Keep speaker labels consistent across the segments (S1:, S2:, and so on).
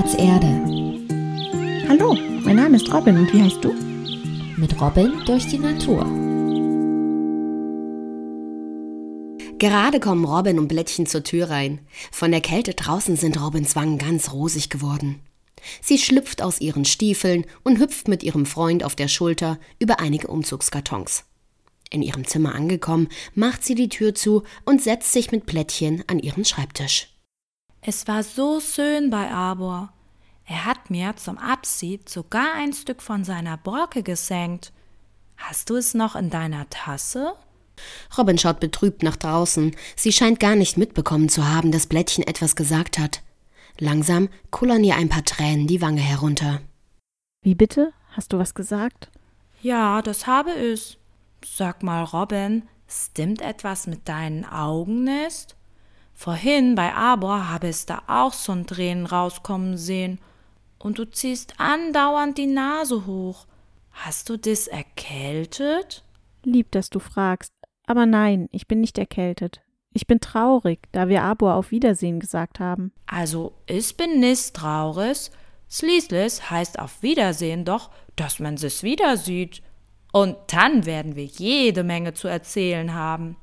S1: Platz Erde.
S2: Hallo, mein Name ist Robin und wie heißt du?
S1: Mit Robin durch die Natur.
S3: Gerade kommen Robin und Blättchen zur Tür rein. Von der Kälte draußen sind Robins Wangen ganz rosig geworden. Sie schlüpft aus ihren Stiefeln und hüpft mit ihrem Freund auf der Schulter über einige Umzugskartons. In ihrem Zimmer angekommen, macht sie die Tür zu und setzt sich mit Plättchen an ihren Schreibtisch.
S4: Es war so schön bei Arbor. Er hat mir zum Abschied sogar ein Stück von seiner Borke gesenkt. Hast du es noch in deiner Tasse?
S3: Robin schaut betrübt nach draußen. Sie scheint gar nicht mitbekommen zu haben, dass Blättchen etwas gesagt hat. Langsam kullern ihr ein paar Tränen die Wange herunter.
S2: Wie bitte? Hast du was gesagt?
S4: Ja, das habe ich. Sag mal, Robin, stimmt etwas mit deinen Augen nicht? Vorhin bei Abor habe ich da auch so ein Tränen rauskommen sehen. Und du ziehst andauernd die Nase hoch. Hast du das erkältet?
S2: Lieb, dass du fragst. Aber nein, ich bin nicht erkältet. Ich bin traurig, da wir Abor auf Wiedersehen gesagt haben.
S4: Also, ich bin nicht traurig. Schließlich heißt auf Wiedersehen doch, dass man sich wieder sieht. Und dann werden wir jede Menge zu erzählen haben.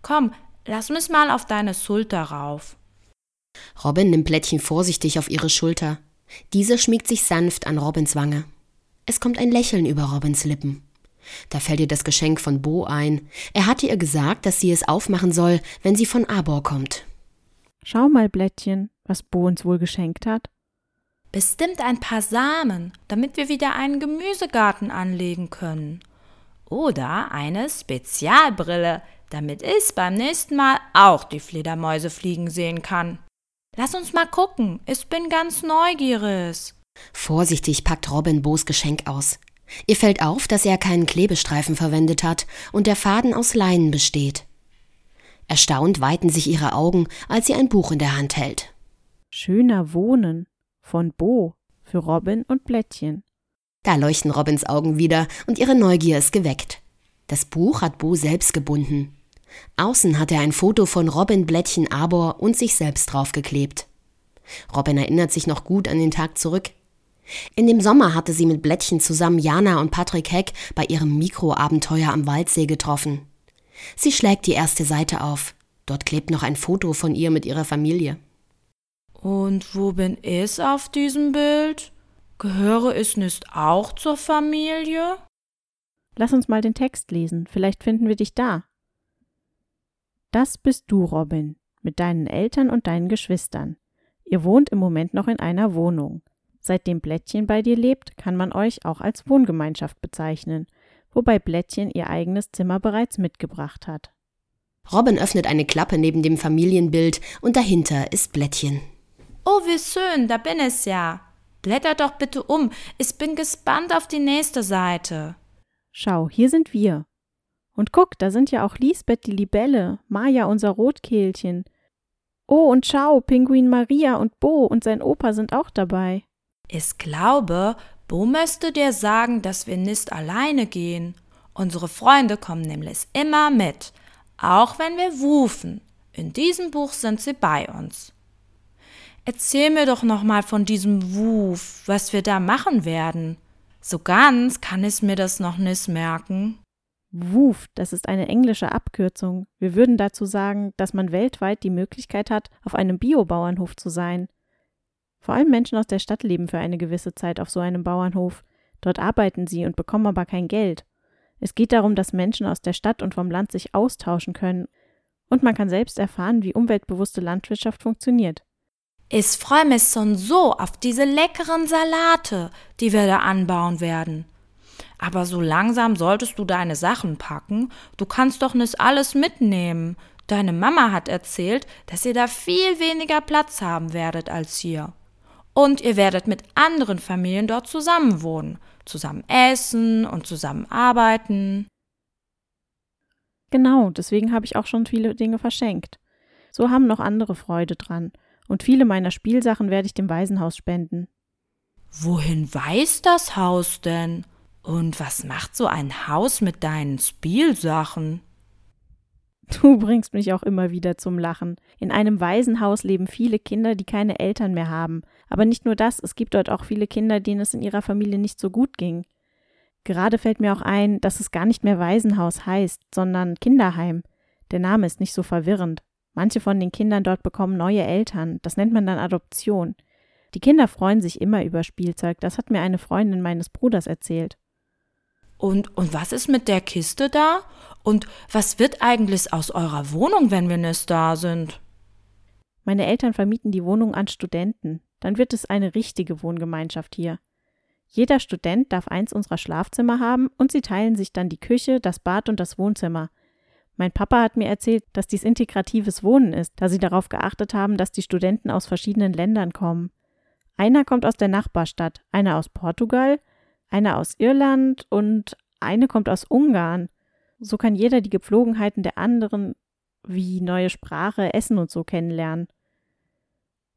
S4: Komm, lass mich mal auf deine Schulter rauf.
S3: Robin nimmt Blättchen vorsichtig auf ihre Schulter. Diese schmiegt sich sanft an Robins Wange. Es kommt ein Lächeln über Robins Lippen. Da fällt ihr das Geschenk von Bo ein. Er hatte ihr gesagt, dass sie es aufmachen soll, wenn sie von Arbor kommt.
S2: Schau mal, Blättchen, was Bo uns wohl geschenkt hat.
S4: Bestimmt ein paar Samen, damit wir wieder einen Gemüsegarten anlegen können. Oder eine Spezialbrille, damit ich beim nächsten Mal auch die Fledermäuse fliegen sehen kann. Lass uns mal gucken, ich bin ganz neugierig.
S3: Vorsichtig packt Robin Bos Geschenk aus. Ihr fällt auf, dass er keinen Klebestreifen verwendet hat und der Faden aus Leinen besteht. Erstaunt weiten sich ihre Augen, als sie ein Buch in der Hand hält.
S2: Schöner Wohnen von Bo für Robin und Blättchen.
S3: Da leuchten Robins Augen wieder und ihre Neugier ist geweckt. Das Buch hat Bo selbst gebunden. Außen hat er ein Foto von Robin, Blättchen, Arbor und sich selbst draufgeklebt. Robin erinnert sich noch gut an den Tag zurück. In dem Sommer hatte sie mit Blättchen zusammen Jana und Patrick Heck bei ihrem Mikroabenteuer am Waldsee getroffen. Sie schlägt die erste Seite auf. Dort klebt noch ein Foto von ihr mit ihrer Familie.
S4: Und wo bin ich auf diesem Bild? Gehöre ich nicht auch zur Familie?
S2: Lass uns mal den Text lesen, vielleicht finden wir dich da. Das bist du, Robin, mit deinen Eltern und deinen Geschwistern. Ihr wohnt im Moment noch in einer Wohnung. Seitdem Blättchen bei dir lebt, kann man euch auch als Wohngemeinschaft bezeichnen, wobei Blättchen ihr eigenes Zimmer bereits mitgebracht hat.
S3: Robin öffnet eine Klappe neben dem Familienbild und dahinter ist Blättchen.
S4: Oh, wie schön, da bin ich ja. Blätter doch bitte um, ich bin gespannt auf die nächste Seite.
S2: Schau, hier sind wir. Und guck, da sind ja auch Lisbeth die Libelle, Maja unser Rotkehlchen. Oh, und schau, Pinguin Maria und Bo und sein Opa sind auch dabei.
S4: Ich glaube, Bo müsste dir sagen, dass wir nicht alleine gehen. Unsere Freunde kommen nämlich immer mit, auch wenn wir wufen. In diesem Buch sind sie bei uns. Erzähl mir doch noch mal von diesem Wuf, was wir da machen werden. So ganz kann ich mir das noch nicht merken.
S2: WUF, das ist eine englische Abkürzung. Wir würden dazu sagen, dass man weltweit die Möglichkeit hat, auf einem Biobauernhof zu sein. Vor allem Menschen aus der Stadt leben für eine gewisse Zeit auf so einem Bauernhof. Dort arbeiten sie und bekommen aber kein Geld. Es geht darum, dass Menschen aus der Stadt und vom Land sich austauschen können. Und man kann selbst erfahren, wie umweltbewusste Landwirtschaft funktioniert.
S4: Ich freue mich schon so auf diese leckeren Salate, die wir da anbauen werden. Aber so langsam solltest du deine Sachen packen. Du kannst doch nicht alles mitnehmen. Deine Mama hat erzählt, dass ihr da viel weniger Platz haben werdet als hier. Und ihr werdet mit anderen Familien dort zusammen wohnen, zusammen essen und zusammen arbeiten.
S2: Genau, deswegen habe ich auch schon viele Dinge verschenkt. So haben noch andere Freude dran. Und viele meiner Spielsachen werde ich dem Waisenhaus spenden.
S4: Wohin weist das Haus denn? Und was macht so ein Haus mit deinen Spielsachen?
S2: Du bringst mich auch immer wieder zum Lachen. In einem Waisenhaus leben viele Kinder, die keine Eltern mehr haben. Aber nicht nur das, es gibt dort auch viele Kinder, denen es in ihrer Familie nicht so gut ging. Gerade fällt mir auch ein, dass es gar nicht mehr Waisenhaus heißt, sondern Kinderheim. Der Name ist nicht so verwirrend. Manche von den Kindern dort bekommen neue Eltern. Das nennt man dann Adoption. Die Kinder freuen sich immer über Spielzeug. Das hat mir eine Freundin meines Bruders erzählt.
S4: Und, und was ist mit der Kiste da? Und was wird eigentlich aus eurer Wohnung, wenn wir nicht da sind?
S2: Meine Eltern vermieten die Wohnung an Studenten. Dann wird es eine richtige Wohngemeinschaft hier. Jeder Student darf eins unserer Schlafzimmer haben und sie teilen sich dann die Küche, das Bad und das Wohnzimmer. Mein Papa hat mir erzählt, dass dies integratives Wohnen ist, da sie darauf geachtet haben, dass die Studenten aus verschiedenen Ländern kommen. Einer kommt aus der Nachbarstadt, einer aus Portugal, einer aus Irland und eine kommt aus Ungarn. So kann jeder die Gepflogenheiten der anderen, wie neue Sprache, Essen und so kennenlernen.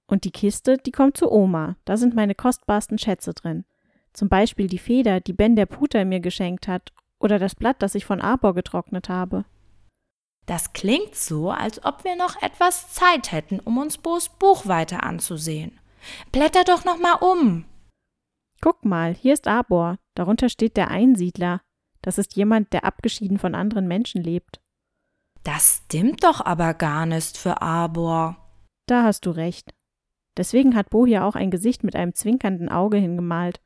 S2: Und die Kiste, die kommt zu Oma. Da sind meine kostbarsten Schätze drin. Zum Beispiel die Feder, die Ben der Puter mir geschenkt hat, oder das Blatt, das ich von Arbor getrocknet habe.
S4: Das klingt so, als ob wir noch etwas Zeit hätten, um uns Bo's Buch weiter anzusehen. Blätter doch noch mal um.
S2: Guck mal, hier ist Arbor. Darunter steht der Einsiedler. Das ist jemand, der abgeschieden von anderen Menschen lebt.
S4: Das stimmt doch aber gar nicht für Arbor.
S2: Da hast du recht. Deswegen hat Bo hier auch ein Gesicht mit einem zwinkernden Auge hingemalt.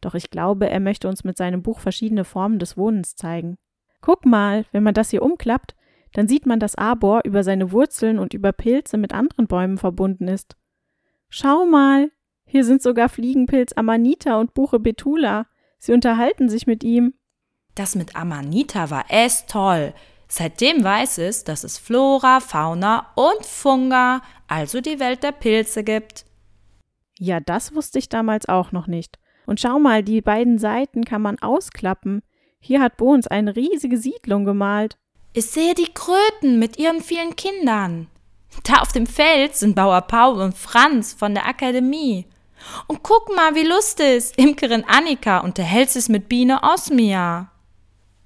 S2: Doch ich glaube, er möchte uns mit seinem Buch verschiedene Formen des Wohnens zeigen. Guck mal, wenn man das hier umklappt, dann sieht man, dass Arbor über seine Wurzeln und über Pilze mit anderen Bäumen verbunden ist. Schau mal, hier sind sogar Fliegenpilz Amanita und Buche Betula. Sie unterhalten sich mit ihm.
S4: Das mit Amanita war echt toll. Seitdem weiß es, dass es Flora, Fauna und Funga, also die Welt der Pilze gibt.
S2: Ja, das wusste ich damals auch noch nicht. Und schau mal, die beiden Seiten kann man ausklappen. Hier hat Bo uns eine riesige Siedlung gemalt.
S4: Ich sehe die Kröten mit ihren vielen Kindern. Da auf dem Feld sind Bauer Paul und Franz von der Akademie. Und guck mal, wie lustig. Imkerin Annika unterhält sich mit Biene Osmia.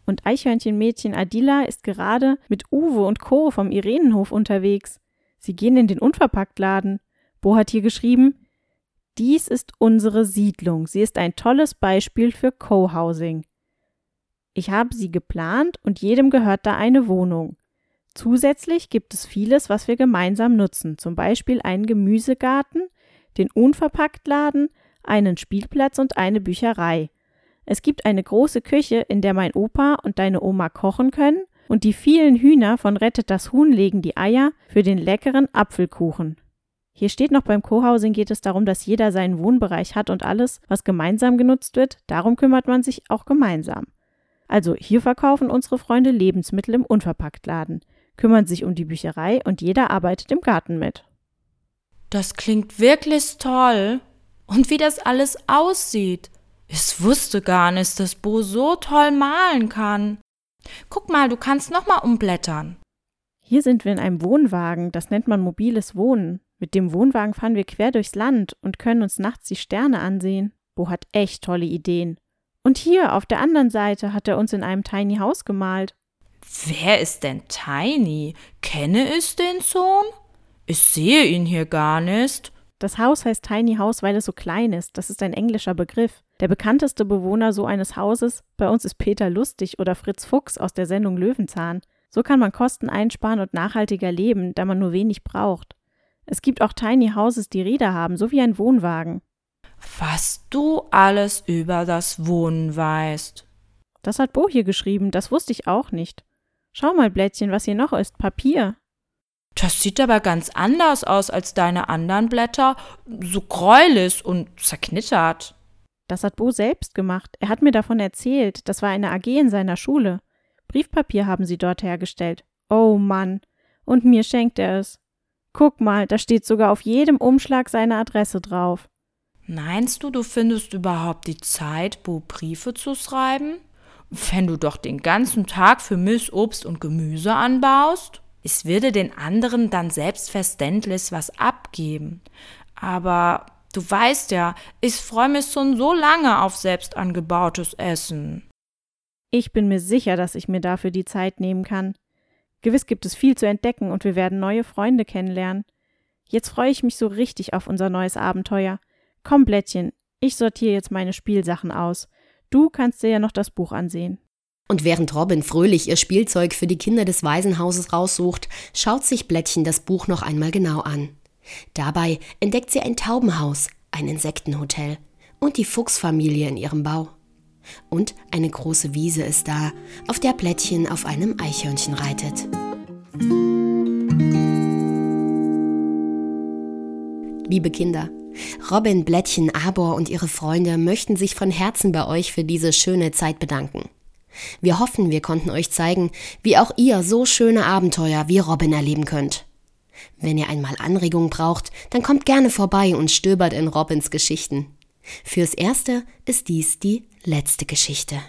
S2: Und Eichhörnchenmädchen Adila ist gerade mit Uwe und Co. vom Irenenhof unterwegs. Sie gehen in den Unverpacktladen. Bo hat hier geschrieben, dies ist unsere Siedlung. Sie ist ein tolles Beispiel für Co-Housing. Ich habe sie geplant und jedem gehört da eine Wohnung. Zusätzlich gibt es vieles, was wir gemeinsam nutzen, zum Beispiel einen Gemüsegarten, den Unverpacktladen, einen Spielplatz und eine Bücherei. Es gibt eine große Küche, in der mein Opa und deine Oma kochen können, und die vielen Hühner von Rettet das Huhn legen die Eier für den leckeren Apfelkuchen. Hier steht noch beim Co-Housing geht es darum, dass jeder seinen Wohnbereich hat und alles, was gemeinsam genutzt wird, darum kümmert man sich auch gemeinsam. Also hier verkaufen unsere Freunde Lebensmittel im Unverpacktladen, kümmern sich um die Bücherei und jeder arbeitet im Garten mit.
S4: Das klingt wirklich toll. Und wie das alles aussieht. Ich wusste gar nicht, dass Bo so toll malen kann. Guck mal, du kannst noch mal umblättern.
S2: Hier sind wir in einem Wohnwagen, das nennt man mobiles Wohnen. Mit dem Wohnwagen fahren wir quer durchs Land und können uns nachts die Sterne ansehen. Bo hat echt tolle Ideen. Und hier auf der anderen Seite hat er uns in einem Tiny House gemalt.
S4: Wer ist denn Tiny? Kenne ich den Sohn? Ich sehe ihn hier gar nicht.
S2: Das Haus heißt Tiny House, weil es so klein ist. Das ist ein englischer Begriff. Der bekannteste Bewohner so eines Hauses bei uns ist Peter Lustig oder Fritz Fuchs aus der Sendung Löwenzahn. So kann man Kosten einsparen und nachhaltiger leben, da man nur wenig braucht. Es gibt auch Tiny Houses, die Räder haben, so wie ein Wohnwagen.
S4: Was du alles über das Wohnen weißt.
S2: Das hat Bo hier geschrieben, das wusste ich auch nicht. Schau mal, Blättchen, was hier noch ist. Papier.
S4: Das sieht aber ganz anders aus als deine anderen Blätter. So gräulich und zerknittert.
S2: Das hat Bo selbst gemacht. Er hat mir davon erzählt. Das war eine AG in seiner Schule. Briefpapier haben sie dort hergestellt. Oh Mann. Und mir schenkt er es. Guck mal, da steht sogar auf jedem Umschlag seine Adresse drauf.
S4: Meinst du, du findest überhaupt die Zeit, Bo Briefe zu schreiben? Wenn du doch den ganzen Tag für Milch, Obst und Gemüse anbaust? Es würde den anderen dann selbstverständlich was abgeben. Aber du weißt ja, ich freue mich schon so lange auf selbst angebautes Essen.
S2: Ich bin mir sicher, dass ich mir dafür die Zeit nehmen kann. Gewiss gibt es viel zu entdecken und wir werden neue Freunde kennenlernen. Jetzt freue ich mich so richtig auf unser neues Abenteuer. Komm, Blättchen, ich sortiere jetzt meine Spielsachen aus. Du kannst dir ja noch das Buch ansehen.
S3: Und während Robin fröhlich ihr Spielzeug für die Kinder des Waisenhauses raussucht, schaut sich Blättchen das Buch noch einmal genau an. Dabei entdeckt sie ein Taubenhaus, ein Insektenhotel und die Fuchsfamilie in ihrem Bau. Und eine große Wiese ist da, auf der Blättchen auf einem Eichhörnchen reitet. Liebe Kinder, Robin, Blättchen, Abor und ihre Freunde möchten sich von Herzen bei euch für diese schöne Zeit bedanken. Wir hoffen, wir konnten euch zeigen, wie auch ihr so schöne Abenteuer wie Robin erleben könnt. Wenn ihr einmal Anregungen braucht, dann kommt gerne vorbei und stöbert in Robins Geschichten. Fürs Erste ist dies die letzte Geschichte.